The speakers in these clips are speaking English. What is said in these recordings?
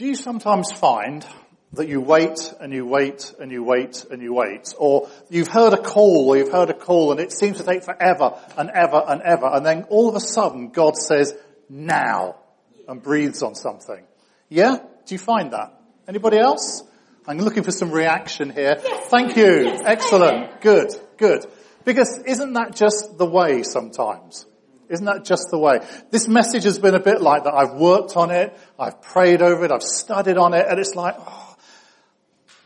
Do you sometimes find that you wait and you wait and you wait and you wait, or you've heard a call or you've heard a call and it seems to take forever and ever and ever, and then all of a sudden God says, now, and breathes on something? Yeah? Do you find that? Anybody else? I'm looking for some reaction here. Yes. Thank you. Yes. Excellent. Good. Good. Because isn't that just the way sometimes? Isn't that just the way? This message has been a bit like that. I've worked on it, I've prayed over it, I've studied on it, and it's like, oh,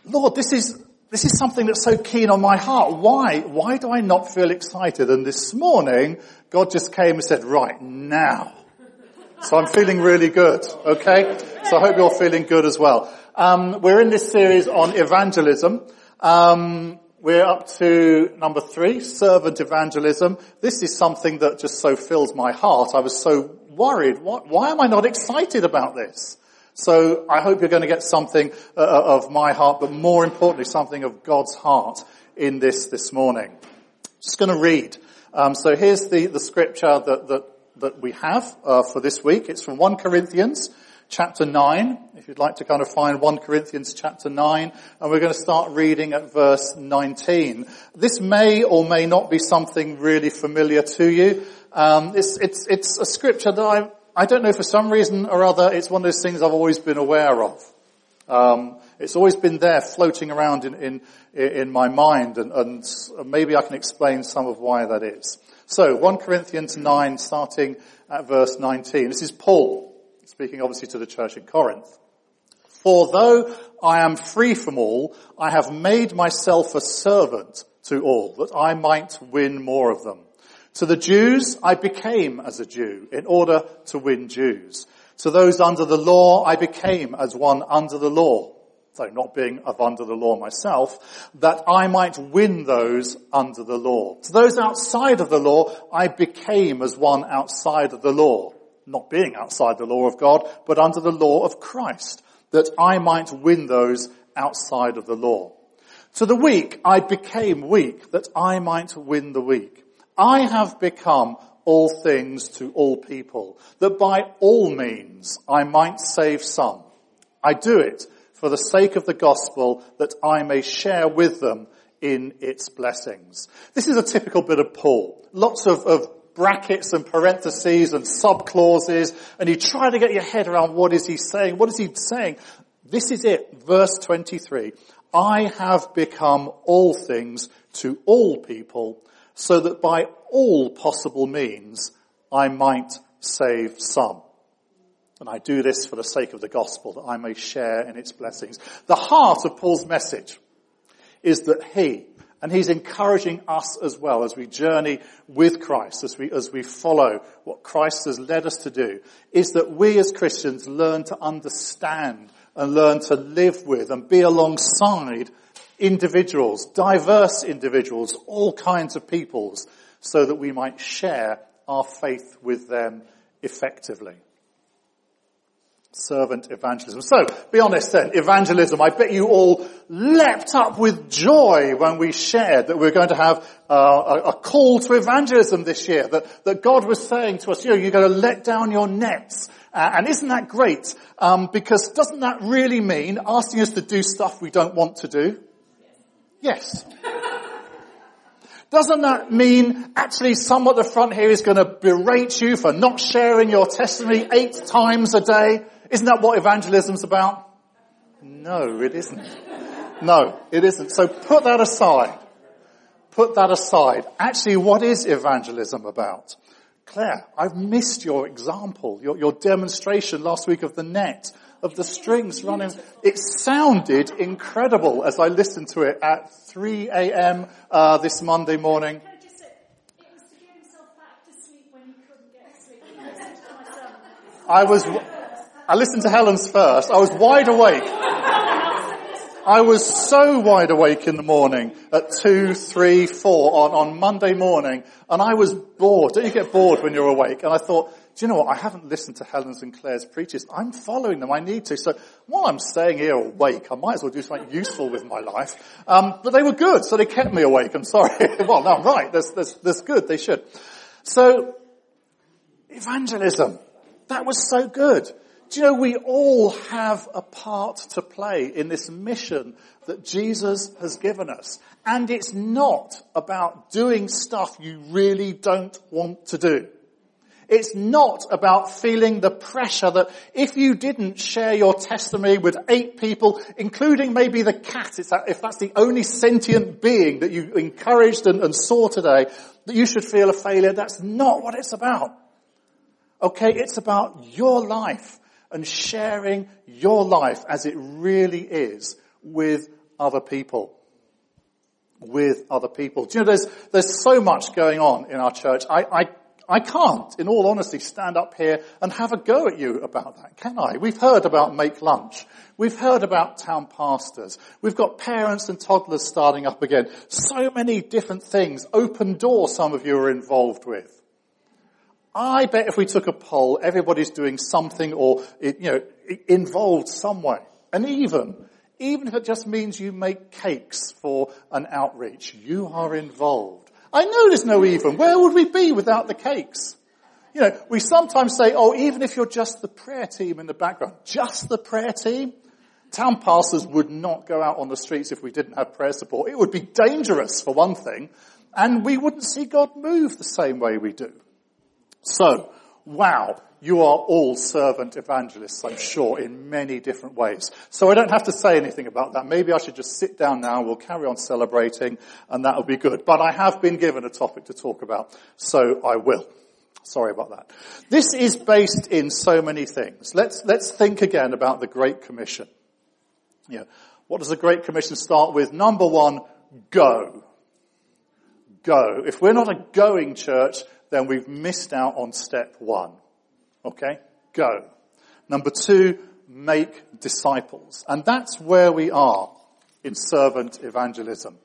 Lord, this is, this is something that's so keen on my heart. Why? Why do I not feel excited? And this morning, God just came and said, right, now. So I'm feeling really good, okay? So I hope you're feeling good as well. Um, we're in this series on evangelism. Um, we're up to number three, servant evangelism. This is something that just so fills my heart. I was so worried. Why, why am I not excited about this? So I hope you're going to get something uh, uh, of my heart, but more importantly, something of God's heart in this this morning. Just going to read. Um, so here's the, the scripture that, that, that we have uh, for this week. It's from 1 Corinthians chapter 9, if you'd like to kind of find 1 Corinthians chapter 9, and we're going to start reading at verse 19. This may or may not be something really familiar to you. Um, it's, it's, it's a scripture that I, I don't know for some reason or other, it's one of those things I've always been aware of. Um, it's always been there floating around in, in, in my mind and, and maybe I can explain some of why that is. So 1 Corinthians 9 starting at verse 19. This is Paul speaking obviously to the church in Corinth. For though I am free from all, I have made myself a servant to all, that I might win more of them. To the Jews, I became as a Jew in order to win Jews. To those under the law, I became as one under the law. So not being of under the law myself, that I might win those under the law. To those outside of the law, I became as one outside of the law not being outside the law of God, but under the law of Christ, that I might win those outside of the law. To the weak, I became weak, that I might win the weak. I have become all things to all people, that by all means I might save some. I do it for the sake of the gospel, that I may share with them in its blessings. This is a typical bit of Paul. Lots of, of brackets and parentheses and subclauses and you try to get your head around what is he saying? What is he saying? This is it. Verse 23. I have become all things to all people so that by all possible means I might save some. And I do this for the sake of the gospel that I may share in its blessings. The heart of Paul's message is that he, and he's encouraging us as well as we journey with Christ, as we, as we follow what Christ has led us to do, is that we as Christians learn to understand and learn to live with and be alongside individuals, diverse individuals, all kinds of peoples, so that we might share our faith with them effectively servant evangelism. So, be honest then, evangelism. I bet you all leapt up with joy when we shared that we're going to have uh, a, a, call to evangelism this year. That, that God was saying to us, you know, you're going to let down your nets. Uh, and isn't that great? Um, because doesn't that really mean asking us to do stuff we don't want to do? Yes. Doesn't that mean actually someone at the front here is going to berate you for not sharing your testimony eight times a day? Isn't that what evangelism's about? No, it isn't. No, it isn't. So put that aside. Put that aside. Actually, what is evangelism about? Claire, I've missed your example, your, your demonstration last week of the net, of the strings running. It sounded incredible as I listened to it at 3 a.m. Uh, this Monday morning. I was, I listened to Helen's first. I was wide awake. I was so wide awake in the morning at two, three, four on, on Monday morning, and I was bored. Don't you get bored when you're awake? And I thought, do you know what? I haven't listened to Helen's and Claire's preaches. I'm following them. I need to. So while I'm staying here awake, I might as well do something useful with my life. Um, but they were good, so they kept me awake. I'm sorry. well, no, I'm right. That's, that's, that's good. They should. So evangelism. That was so good. Do you know we all have a part to play in this mission that Jesus has given us? And it's not about doing stuff you really don't want to do. It's not about feeling the pressure that if you didn't share your testimony with eight people, including maybe the cat, if that's the only sentient being that you encouraged and, and saw today, that you should feel a failure. That's not what it's about. Okay, it's about your life and sharing your life as it really is with other people. With other people. Do you know, there's, there's so much going on in our church. I, I, I can't, in all honesty, stand up here and have a go at you about that, can I? We've heard about Make Lunch. We've heard about town pastors. We've got parents and toddlers starting up again. So many different things. Open door some of you are involved with. I bet if we took a poll, everybody's doing something or, you know, involved some way. And even, even if it just means you make cakes for an outreach, you are involved. I know there's no even. Where would we be without the cakes? You know, we sometimes say, oh, even if you're just the prayer team in the background, just the prayer team, town pastors would not go out on the streets if we didn't have prayer support. It would be dangerous for one thing, and we wouldn't see God move the same way we do. So, wow, you are all servant evangelists, I'm sure, in many different ways. So I don't have to say anything about that. Maybe I should just sit down now, we'll carry on celebrating, and that'll be good. But I have been given a topic to talk about, so I will. Sorry about that. This is based in so many things. Let's, let's think again about the Great Commission. Yeah. What does the Great Commission start with? Number one, go. Go. If we're not a going church, then we've missed out on step one. Okay? Go. Number two, make disciples. And that's where we are in servant evangelism.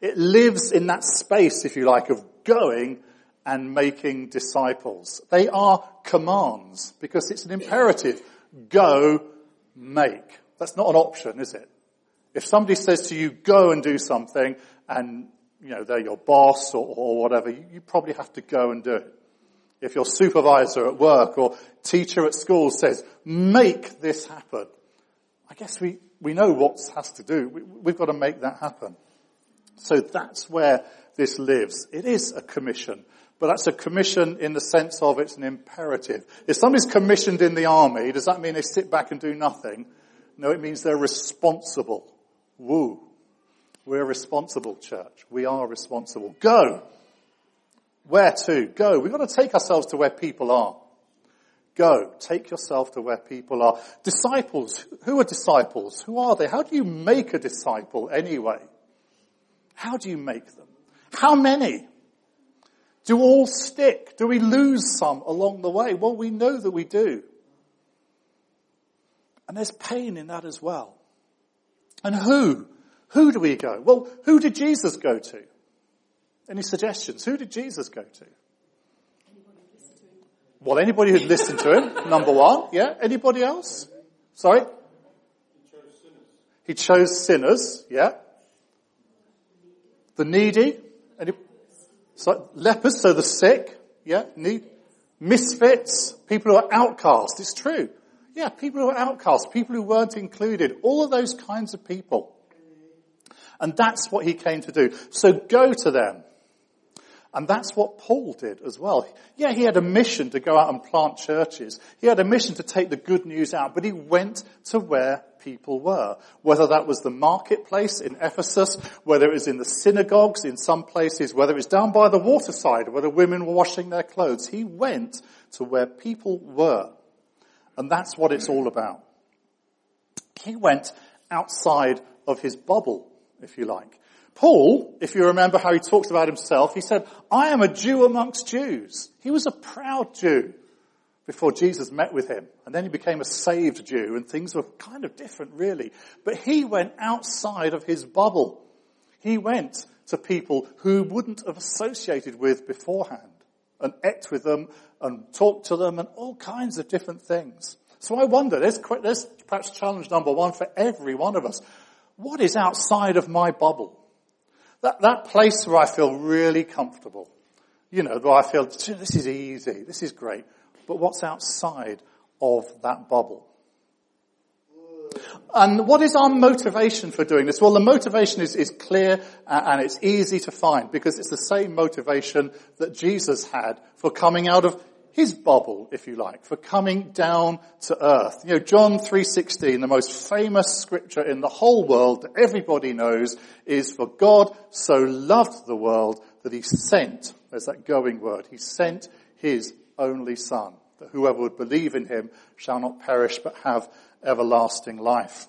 It lives in that space, if you like, of going and making disciples. They are commands because it's an imperative. Go, make. That's not an option, is it? If somebody says to you, go and do something, and you know, they're your boss or, or whatever, you, you probably have to go and do it. If your supervisor at work or teacher at school says, make this happen, I guess we, we know what has to do. We, we've got to make that happen. So that's where this lives. It is a commission, but that's a commission in the sense of it's an imperative. If somebody's commissioned in the army, does that mean they sit back and do nothing? No, it means they're responsible. Woo. We're a responsible church. We are responsible. Go. Where to? Go. We've got to take ourselves to where people are. Go. Take yourself to where people are. Disciples. Who are disciples? Who are they? How do you make a disciple anyway? How do you make them? How many? Do all stick? Do we lose some along the way? Well, we know that we do. And there's pain in that as well. And who? Who do we go? Well, who did Jesus go to? Any suggestions? Who did Jesus go to? Well, anybody who'd listened to him, number one. Yeah. Anybody else? Sorry? He chose sinners. He chose sinners. Yeah. The needy. Any, so, lepers, so the sick. Yeah. Need, misfits. People who are outcast. It's true. Yeah. People who are outcast. People who weren't included. All of those kinds of people. And that's what he came to do. So go to them. And that's what Paul did as well. Yeah, he had a mission to go out and plant churches. He had a mission to take the good news out, but he went to where people were. Whether that was the marketplace in Ephesus, whether it was in the synagogues in some places, whether it was down by the waterside, where the women were washing their clothes. He went to where people were. And that's what it's all about. He went outside of his bubble if you like. Paul, if you remember how he talks about himself, he said, I am a Jew amongst Jews. He was a proud Jew before Jesus met with him. And then he became a saved Jew and things were kind of different really. But he went outside of his bubble. He went to people who wouldn't have associated with beforehand and ate with them and talked to them and all kinds of different things. So I wonder, there's, there's perhaps challenge number one for every one of us what is outside of my bubble? That, that place where I feel really comfortable. You know, where I feel, this is easy, this is great. But what's outside of that bubble. And what is our motivation for doing this? Well, the motivation is, is clear and it's easy to find because it's the same motivation that Jesus had for coming out of his bubble, if you like, for coming down to earth. You know, John 3.16, the most famous scripture in the whole world that everybody knows is for God so loved the world that he sent, there's that going word, he sent his only son, that whoever would believe in him shall not perish but have everlasting life.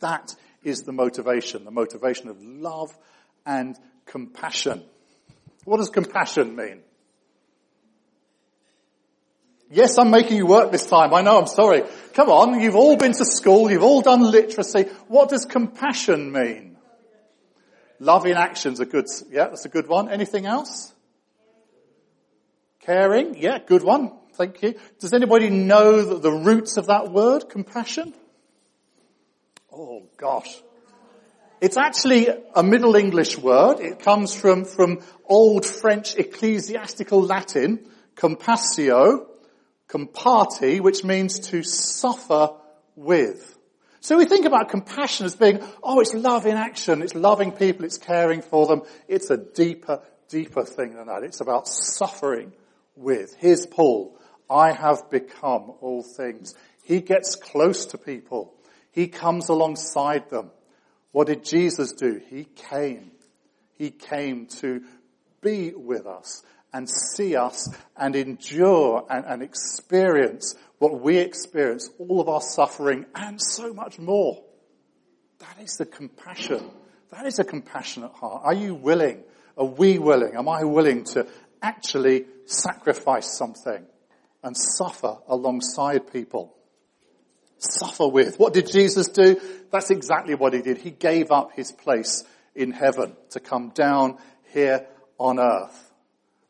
That is the motivation, the motivation of love and compassion. What does compassion mean? Yes, I'm making you work this time. I know, I'm sorry. Come on, you've all been to school, you've all done literacy. What does compassion mean? Love in action's a good, yeah, that's a good one. Anything else? Caring, yeah, good one. Thank you. Does anybody know the, the roots of that word, compassion? Oh gosh. It's actually a Middle English word. It comes from, from Old French ecclesiastical Latin, compassio, compati, which means to suffer with. So we think about compassion as being, oh, it's love in action, it's loving people, it's caring for them. It's a deeper, deeper thing than that. It's about suffering with. Here's Paul. I have become all things. He gets close to people. He comes alongside them. What did Jesus do? He came. He came to be with us and see us and endure and, and experience what we experience, all of our suffering and so much more. That is the compassion. That is a compassionate heart. Are you willing? Are we willing? Am I willing to actually sacrifice something and suffer alongside people? Suffer with. What did Jesus do? That's exactly what he did. He gave up his place in heaven to come down here on earth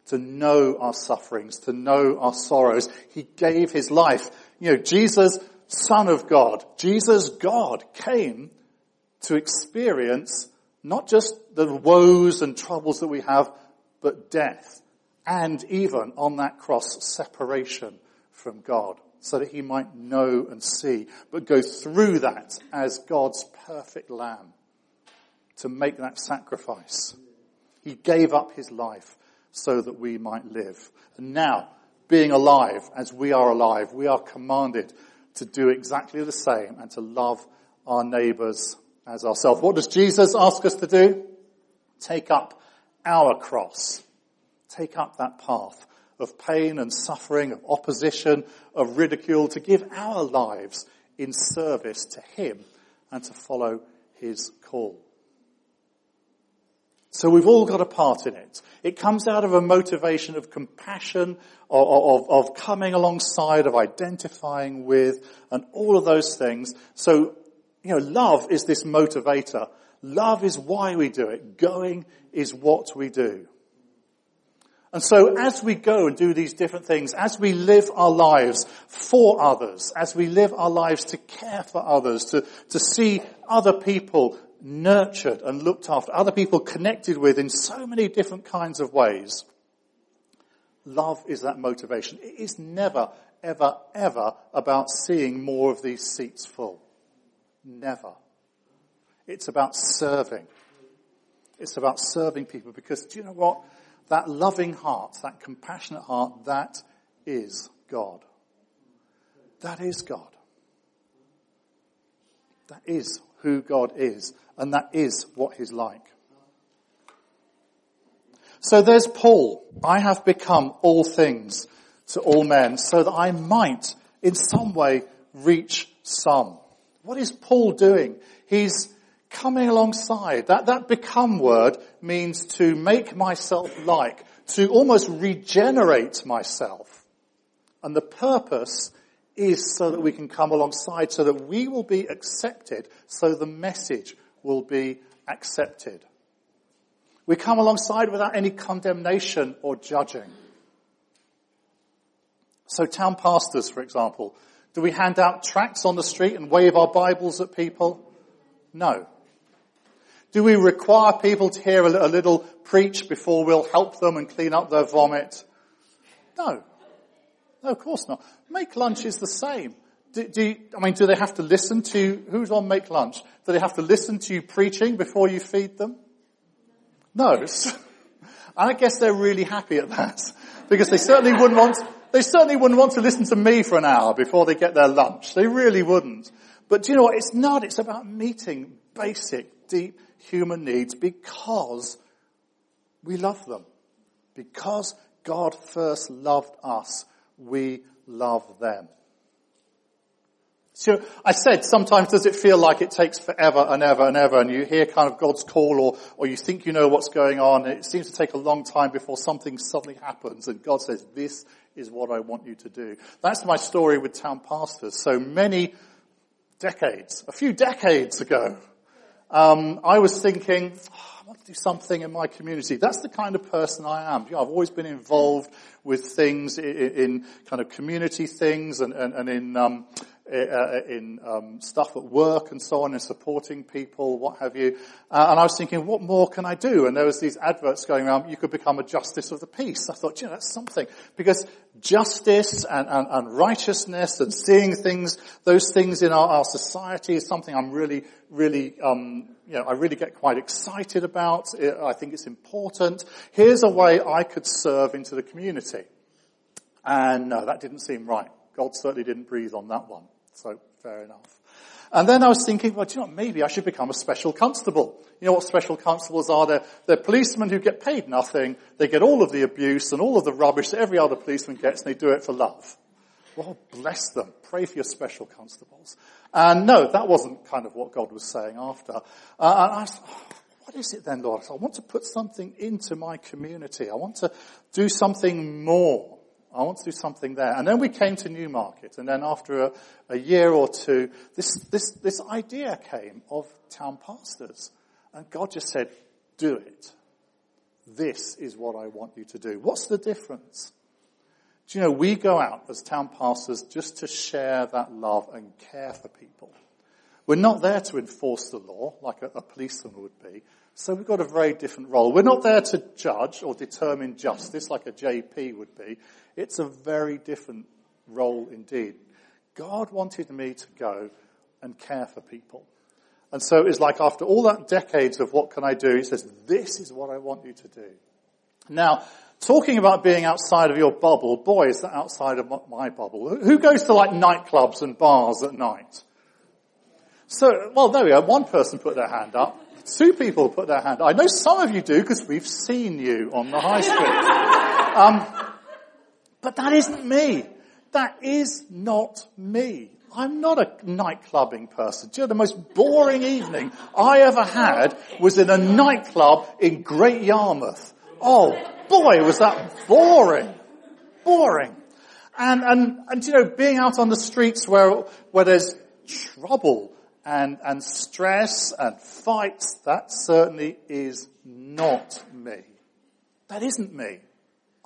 to know our sufferings, to know our sorrows. He gave his life. You know, Jesus, Son of God, Jesus, God, came to experience not just the woes and troubles that we have, but death. And even on that cross, separation from God, so that he might know and see, but go through that as God's perfect lamb to make that sacrifice. He gave up his life so that we might live. And now, being alive as we are alive, we are commanded to do exactly the same and to love our neighbors as ourselves. What does Jesus ask us to do? Take up our cross. Take up that path of pain and suffering, of opposition, of ridicule, to give our lives in service to Him and to follow His call. So we've all got a part in it. It comes out of a motivation of compassion, of, of, of, coming alongside, of identifying with, and all of those things. So, you know, love is this motivator. Love is why we do it. Going is what we do. And so as we go and do these different things, as we live our lives for others, as we live our lives to care for others, to, to see other people nurtured and looked after, other people connected with in so many different kinds of ways. Love is that motivation. It is never, ever, ever about seeing more of these seats full. Never. It's about serving. It's about serving people because do you know what? That loving heart, that compassionate heart, that is God. That is God. That is who God is. And that is what he's like. So there's Paul. I have become all things to all men so that I might in some way reach some. What is Paul doing? He's coming alongside. That, that become word means to make myself like, to almost regenerate myself. And the purpose is so that we can come alongside, so that we will be accepted, so the message will be accepted. We come alongside without any condemnation or judging. So town pastors, for example, do we hand out tracts on the street and wave our Bibles at people? No. Do we require people to hear a little preach before we'll help them and clean up their vomit? No. No, of course not. Make lunch is the same. Do, do I mean, do they have to listen to, who's on make lunch? Do they have to listen to you preaching before you feed them? No. and I guess they're really happy at that. Because they certainly wouldn't want, they certainly wouldn't want to listen to me for an hour before they get their lunch. They really wouldn't. But do you know what? It's not. It's about meeting basic, deep human needs because we love them. Because God first loved us, we love them. So I said sometimes does it feel like it takes forever and ever and ever and you hear kind of God's call or, or you think you know what's going on and it seems to take a long time before something suddenly happens and God says this is what I want you to do. That's my story with town pastors. So many decades, a few decades ago, um, I was thinking, oh, I want to do something in my community. That's the kind of person I am. You know, I've always been involved with things in, in kind of community things and, and, and in um, in um, stuff at work and so on, and supporting people, what have you. Uh, and I was thinking, what more can I do? And there was these adverts going around. You could become a justice of the peace. I thought, you know, that's something because justice and, and, and righteousness and seeing things, those things in our, our society is something I'm really, really, um, you know, I really get quite excited about. I think it's important. Here's a way I could serve into the community. And no, that didn't seem right. God certainly didn't breathe on that one. So fair enough. And then I was thinking, well, do you know? Maybe I should become a special constable. You know what special constables are? They're, they're policemen who get paid nothing. They get all of the abuse and all of the rubbish that every other policeman gets and they do it for love. Well, bless them. Pray for your special constables. And no, that wasn't kind of what God was saying after. Uh, and I was, oh, what is it then, Lord? I want to put something into my community. I want to do something more. I want to do something there. And then we came to Newmarket, and then after a, a year or two, this, this, this idea came of town pastors. And God just said, do it. This is what I want you to do. What's the difference? Do you know, we go out as town pastors just to share that love and care for people. We're not there to enforce the law like a, a policeman would be. So we've got a very different role. We're not there to judge or determine justice like a JP would be. It's a very different role indeed. God wanted me to go and care for people. And so it's like after all that decades of what can I do, he says, this is what I want you to do. Now, talking about being outside of your bubble, boy, is that outside of my bubble. Who goes to like nightclubs and bars at night? So, well, there we go. One person put their hand up. Two people put their hand. I know some of you do because we've seen you on the high street. Um, but that isn't me. That is not me. I'm not a nightclubbing person. Do you know, the most boring evening I ever had was in a nightclub in Great Yarmouth. Oh boy, was that boring. Boring. And, and, and you know, being out on the streets where, where there's trouble and, and stress and fights, that certainly is not me. That isn't me.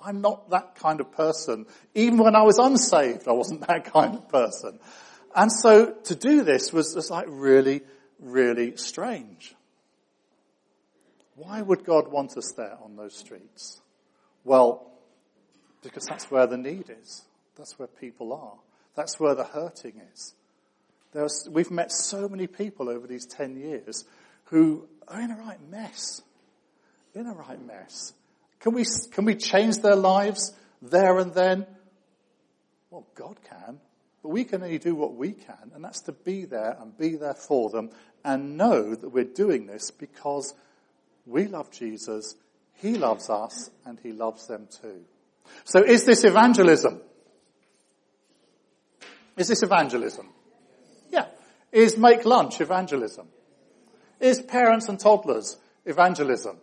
I'm not that kind of person. Even when I was unsaved, I wasn't that kind of person. And so to do this was, was like really, really strange. Why would God want us there on those streets? Well, because that's where the need is. That's where people are. That's where the hurting is. We've met so many people over these 10 years who are in a right mess. In a right mess. Can we, can we change their lives there and then? Well, God can. But we can only do what we can, and that's to be there and be there for them and know that we're doing this because we love Jesus, He loves us, and He loves them too. So is this evangelism? Is this evangelism? Is make lunch evangelism? Is parents and toddlers evangelism?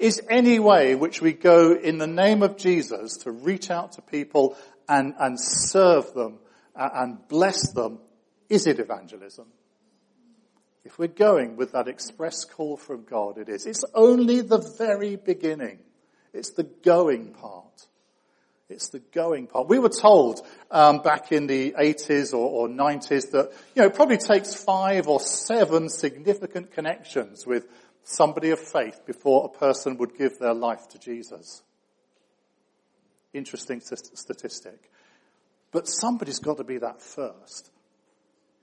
is any way which we go in the name of Jesus to reach out to people and, and serve them and bless them, is it evangelism? If we're going with that express call from God, it is. It's only the very beginning. It's the going part. It's the going part. We were told um, back in the 80s or, or 90s that you know it probably takes five or seven significant connections with somebody of faith before a person would give their life to Jesus. Interesting statistic. But somebody's got to be that first.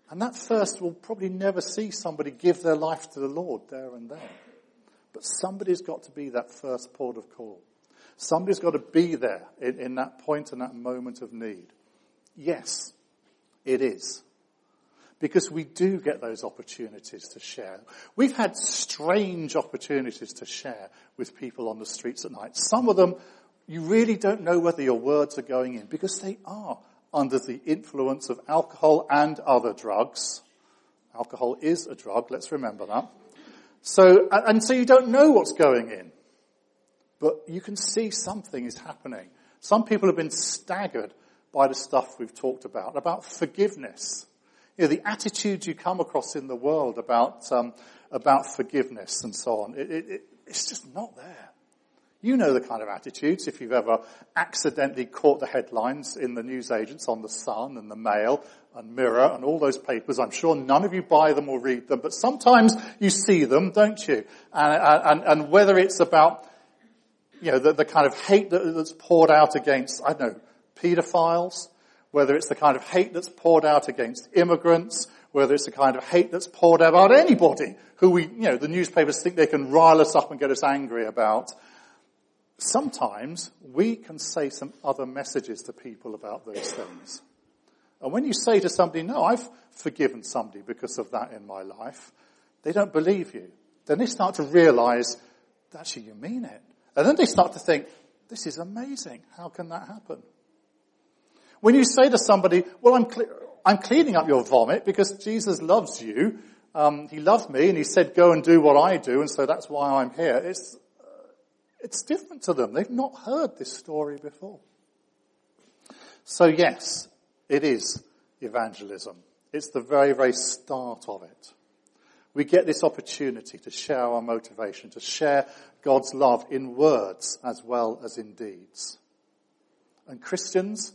And that first will probably never see somebody give their life to the Lord there and then. But somebody's got to be that first port of call. Somebody's got to be there in, in that point and that moment of need. Yes, it is. Because we do get those opportunities to share. We've had strange opportunities to share with people on the streets at night. Some of them, you really don't know whether your words are going in because they are under the influence of alcohol and other drugs. Alcohol is a drug, let's remember that. So, and so you don't know what's going in. But you can see something is happening. Some people have been staggered by the stuff we've talked about, about forgiveness. You know, the attitudes you come across in the world about, um, about forgiveness and so on. It, it, it, it's just not there. You know the kind of attitudes if you've ever accidentally caught the headlines in the newsagents on the Sun and the Mail and Mirror and all those papers. I'm sure none of you buy them or read them, but sometimes you see them, don't you? And, and, and whether it's about, you know, the, the kind of hate that, that's poured out against, I don't know, pedophiles, whether it's the kind of hate that's poured out against immigrants, whether it's the kind of hate that's poured out about anybody who we, you know, the newspapers think they can rile us up and get us angry about sometimes we can say some other messages to people about those things. And when you say to somebody, no, I've forgiven somebody because of that in my life, they don't believe you. Then they start to realize, actually you mean it. And then they start to think, this is amazing. How can that happen? When you say to somebody, well, I'm, cle- I'm cleaning up your vomit because Jesus loves you. Um, he loved me and he said, go and do what I do. And so that's why I'm here. It's, it's different to them. They've not heard this story before. So yes, it is evangelism. It's the very, very start of it. We get this opportunity to share our motivation, to share God's love in words as well as in deeds. And Christians,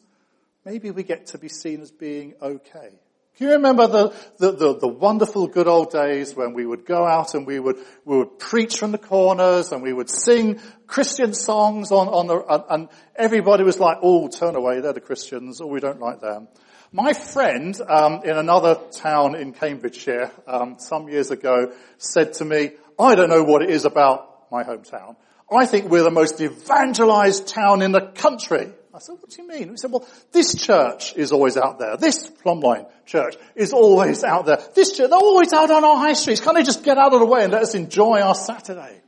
maybe we get to be seen as being okay. Can you remember the, the, the, the, wonderful good old days when we would go out and we would, we would preach from the corners and we would sing Christian songs on, on the, and, everybody was like, oh, turn away, they're the Christians, or oh, we don't like them. My friend um, in another town in Cambridgeshire um, some years ago said to me, I don't know what it is about my hometown. I think we're the most evangelized town in the country. I said, what do you mean? He said, well, this church is always out there. This Plumline church is always out there. This church, they're always out on our high streets. Can't they just get out of the way and let us enjoy our Saturday?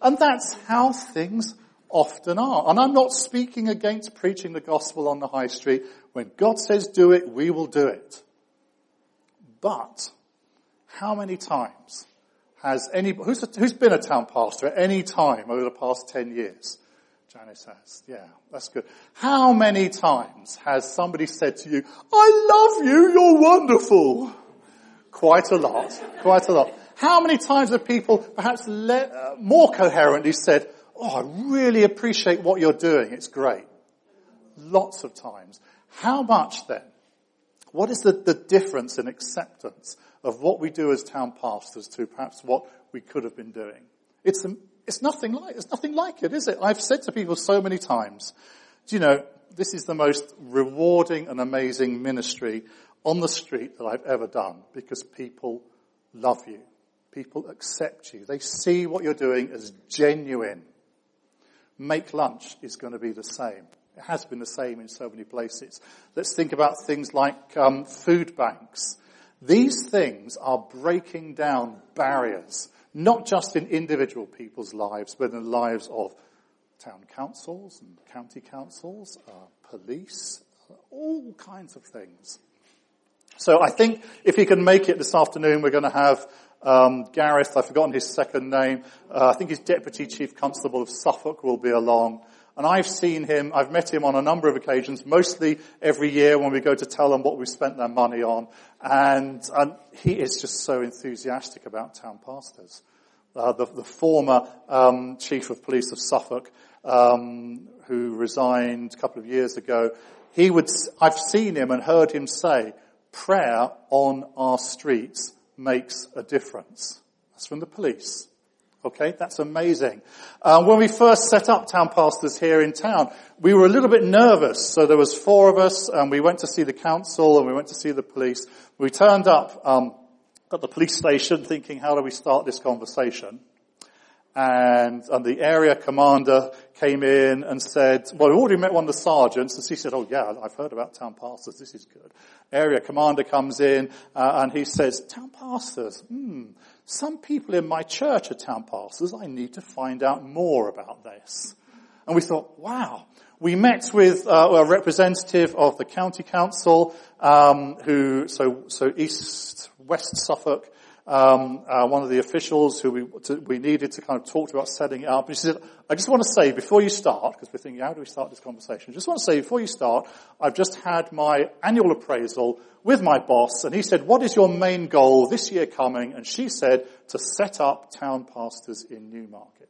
And that's how things often are. And I'm not speaking against preaching the gospel on the high street. When God says do it, we will do it. But how many times has any, who's, who's been a town pastor at any time over the past 10 years? Janice has. Yeah, that's good. How many times has somebody said to you, I love you, you're wonderful? Quite a lot. Quite a lot. How many times have people perhaps uh, more coherently said, oh, I really appreciate what you're doing, it's great. Lots of times. How much then? What is the, the difference in acceptance of what we do as town pastors to perhaps what we could have been doing? It's, it's nothing like, it's nothing like it, is it? I've said to people so many times, do you know, this is the most rewarding and amazing ministry on the street that I've ever done because people love you. People accept you. They see what you're doing as genuine. Make lunch is going to be the same. It has been the same in so many places. Let's think about things like um, food banks. These things are breaking down barriers not just in individual people's lives, but in the lives of town councils and county councils, uh, police, uh, all kinds of things. So I think if he can make it this afternoon, we're going to have um, Gareth, I've forgotten his second name, uh, I think he's Deputy Chief Constable of Suffolk will be along. And I've seen him, I've met him on a number of occasions, mostly every year when we go to tell them what we've spent their money on. And, and he is just so enthusiastic about town pastors. Uh, the, the, former um, chief of police of Suffolk, um, who resigned a couple of years ago, he would. I've seen him and heard him say, "Prayer on our streets makes a difference." That's from the police Okay, that's amazing. Uh, when we first set up town pastors here in town, we were a little bit nervous. So there was four of us, and we went to see the council, and we went to see the police. We turned up um, at the police station, thinking, "How do we start this conversation?" And, and the area commander came in and said, well, we already met one of the sergeants, and he said, oh yeah, I've heard about town pastors, this is good. Area commander comes in, uh, and he says, town pastors, hmm, some people in my church are town pastors, I need to find out more about this. And we thought, wow. We met with uh, a representative of the county council, um, who, so, so East, West Suffolk, um, uh, one of the officials who we, to, we needed to kind of talk about setting it up. And she said, I just want to say before you start, because we're thinking, how do we start this conversation? I just want to say before you start, I've just had my annual appraisal with my boss, and he said, what is your main goal this year coming? And she said, to set up town pastors in Newmarket.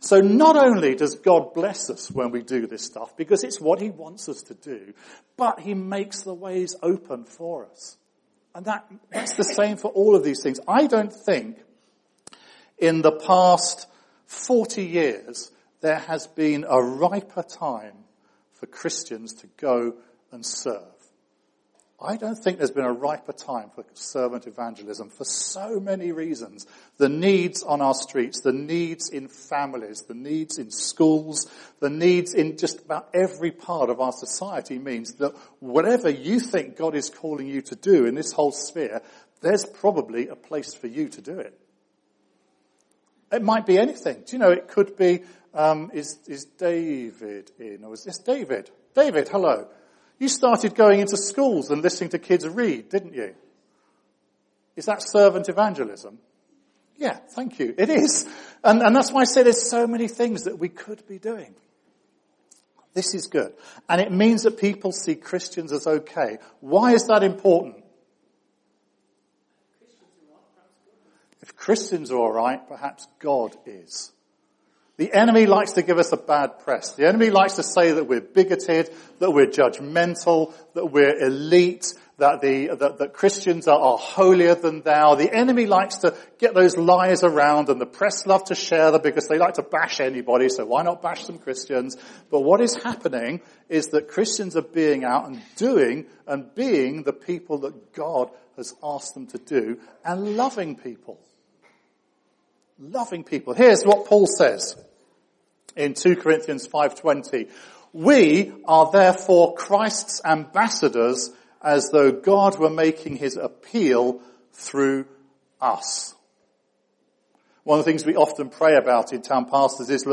So not only does God bless us when we do this stuff, because it's what He wants us to do, but He makes the ways open for us. And that, that's the same for all of these things. I don't think in the past 40 years there has been a riper time for Christians to go and serve. I don't think there's been a riper time for servant evangelism for so many reasons. The needs on our streets, the needs in families, the needs in schools, the needs in just about every part of our society means that whatever you think God is calling you to do in this whole sphere, there's probably a place for you to do it. It might be anything. Do you know, it could be, um, is, is David in, or is this David? David, hello. You started going into schools and listening to kids read, didn't you? Is that servant evangelism? Yeah, thank you. It is. And, and that's why I say there's so many things that we could be doing. This is good. And it means that people see Christians as okay. Why is that important? If Christians are alright, perhaps God is. The enemy likes to give us a bad press. The enemy likes to say that we're bigoted, that we're judgmental, that we're elite, that the that, that Christians are, are, holier than thou. The enemy likes to get those lies around, and the press love to share them because they like to bash anybody. So why not bash some Christians? But what is happening is that Christians are being out and doing and being the people that God has asked them to do, and loving people. Loving people. Here's what Paul says in 2 Corinthians 5.20. We are therefore Christ's ambassadors as though God were making his appeal through us. One of the things we often pray about in town pastors is,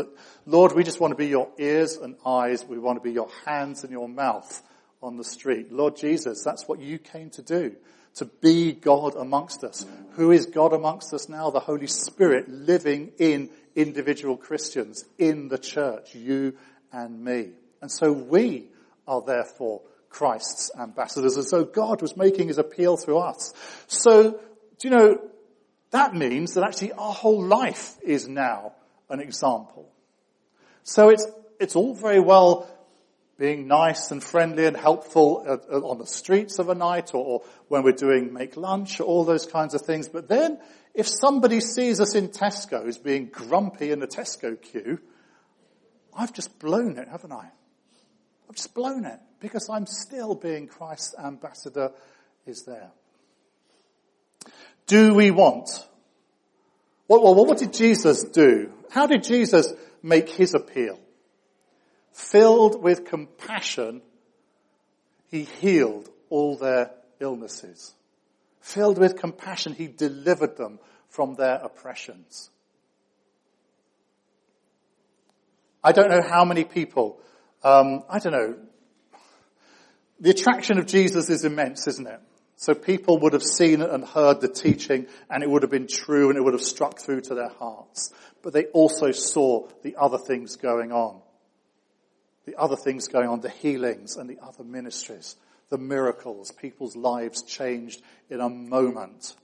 Lord, we just want to be your ears and eyes. We want to be your hands and your mouth on the street. Lord Jesus, that's what you came to do. To be God amongst us. Who is God amongst us now? The Holy Spirit living in individual Christians in the church, you and me. And so we are therefore Christ's ambassadors. And so God was making his appeal through us. So, do you know, that means that actually our whole life is now an example. So it's, it's all very well being nice and friendly and helpful on the streets of a night or, or when we're doing make lunch, all those kinds of things. But then if somebody sees us in Tesco's being grumpy in the Tesco queue, I've just blown it, haven't I? I've just blown it because I'm still being Christ's ambassador is there. Do we want? Well, well, what did Jesus do? How did Jesus make his appeal? Filled with compassion, he healed all their illnesses. Filled with compassion, he delivered them from their oppressions. I don't know how many people, um, I don't know, the attraction of Jesus is immense, isn't it? So people would have seen and heard the teaching and it would have been true and it would have struck through to their hearts. But they also saw the other things going on. The other things going on, the healings and the other ministries the miracles, people's lives changed in a moment.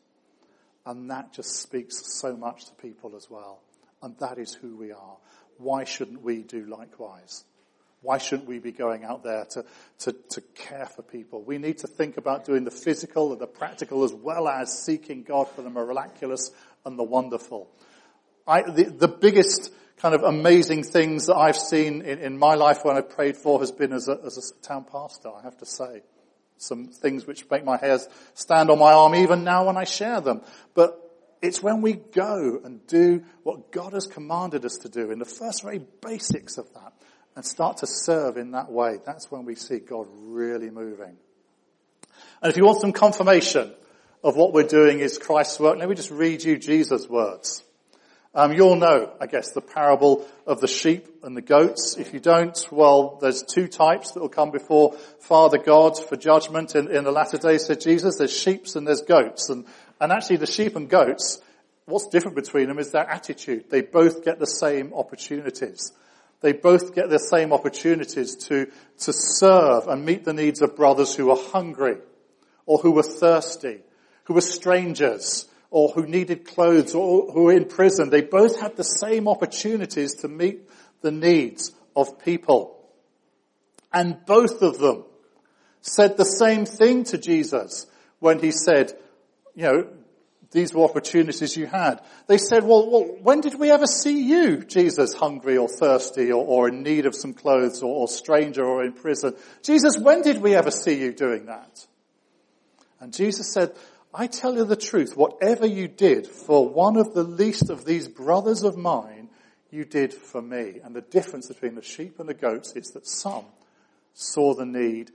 And that just speaks so much to people as well. And that is who we are. Why shouldn't we do likewise? Why shouldn't we be going out there to, to, to care for people? We need to think about doing the physical and the practical as well as seeking God for the miraculous and the wonderful. I, the, the biggest kind of amazing things that I've seen in, in my life when I've prayed for has been as a, as a town pastor, I have to say. Some things which make my hairs stand on my arm even now when I share them. But it's when we go and do what God has commanded us to do in the first very basics of that and start to serve in that way. That's when we see God really moving. And if you want some confirmation of what we're doing is Christ's work, let me just read you Jesus' words. Um, you'll know, I guess, the parable of the sheep and the goats. If you don't, well, there's two types that will come before Father God for judgment in, in the latter days, said Jesus. There's sheep and there's goats. And, and actually the sheep and goats, what's different between them is their attitude. They both get the same opportunities. They both get the same opportunities to, to serve and meet the needs of brothers who are hungry or who were thirsty, who were strangers, or who needed clothes or who were in prison. They both had the same opportunities to meet the needs of people. And both of them said the same thing to Jesus when he said, you know, these were opportunities you had. They said, well, well when did we ever see you, Jesus, hungry or thirsty or, or in need of some clothes or, or stranger or in prison? Jesus, when did we ever see you doing that? And Jesus said, I tell you the truth, whatever you did for one of the least of these brothers of mine, you did for me. And the difference between the sheep and the goats is that some saw the need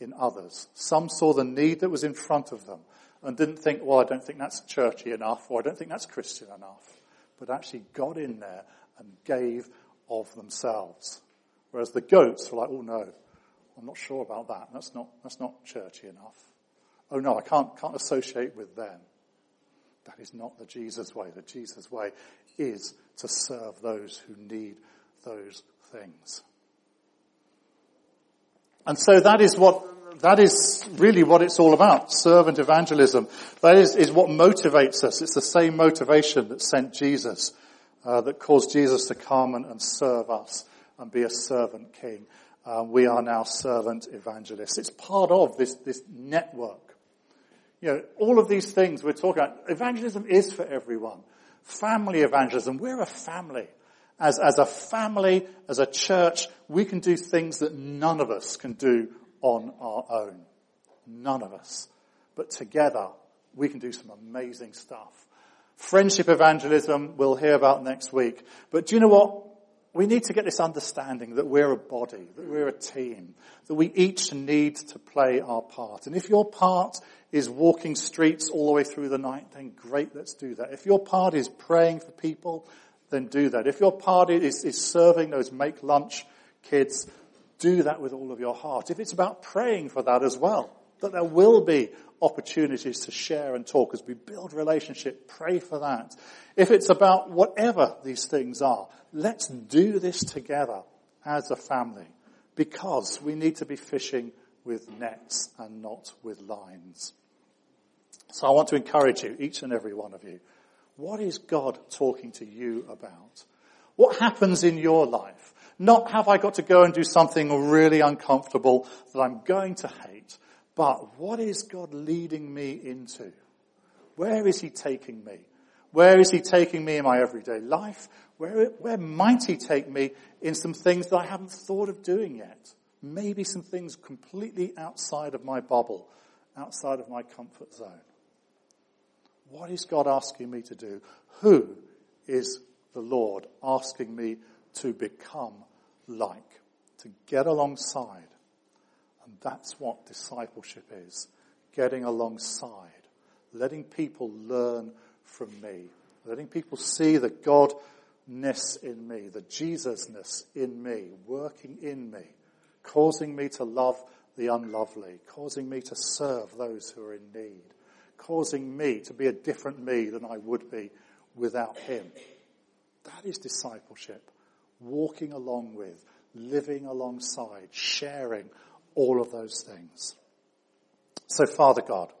in others. Some saw the need that was in front of them and didn't think, well, I don't think that's churchy enough or I don't think that's Christian enough. But actually got in there and gave of themselves. Whereas the goats were like, oh no, I'm not sure about that. That's not, that's not churchy enough oh no, I can't, can't associate with them. That is not the Jesus way. The Jesus way is to serve those who need those things. And so that is what, that is really what it's all about. Servant evangelism. That is, is what motivates us. It's the same motivation that sent Jesus, uh, that caused Jesus to come and, and serve us and be a servant king. Uh, we are now servant evangelists. It's part of this, this network you know, all of these things we're talking about, evangelism is for everyone. Family evangelism, we're a family. As, as a family, as a church, we can do things that none of us can do on our own. None of us. But together, we can do some amazing stuff. Friendship evangelism, we'll hear about next week. But do you know what? We need to get this understanding that we're a body, that we're a team, that we each need to play our part. And if your part is walking streets all the way through the night, then great, let's do that. If your part is praying for people, then do that. If your part is, is serving those make lunch kids, do that with all of your heart. If it's about praying for that as well, that there will be opportunities to share and talk as we build relationship, pray for that. If it's about whatever these things are, let's do this together as a family because we need to be fishing with nets and not with lines. So I want to encourage you, each and every one of you. What is God talking to you about? What happens in your life? Not have I got to go and do something really uncomfortable that I'm going to hate, but what is God leading me into? Where is He taking me? Where is He taking me in my everyday life? Where, where might He take me in some things that I haven't thought of doing yet? Maybe some things completely outside of my bubble, outside of my comfort zone. What is God asking me to do? Who is the Lord asking me to become like, to get alongside? And that's what discipleship is. Getting alongside. Letting people learn from me. Letting people see the Godness in me, the Jesusness in me, working in me causing me to love the unlovely, causing me to serve those who are in need, causing me to be a different me than I would be without Him. That is discipleship. Walking along with, living alongside, sharing all of those things. So Father God,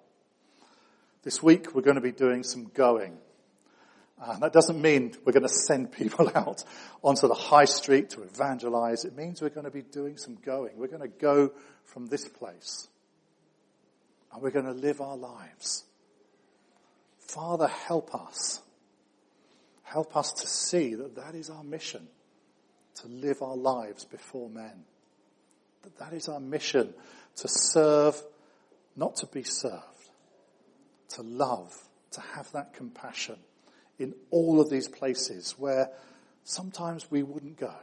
this week we're going to be doing some going and uh, that doesn't mean we're going to send people out onto the high street to evangelize. It means we're going to be doing some going. We're going to go from this place. And we're going to live our lives. Father, help us. Help us to see that that is our mission, to live our lives before men. That that is our mission, to serve, not to be served, to love, to have that compassion in all of these places where sometimes we wouldn't go.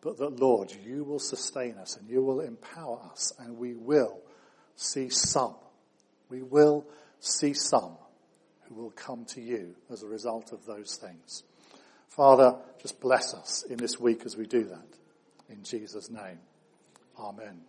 But that, Lord, you will sustain us and you will empower us and we will see some. We will see some who will come to you as a result of those things. Father, just bless us in this week as we do that. In Jesus' name. Amen.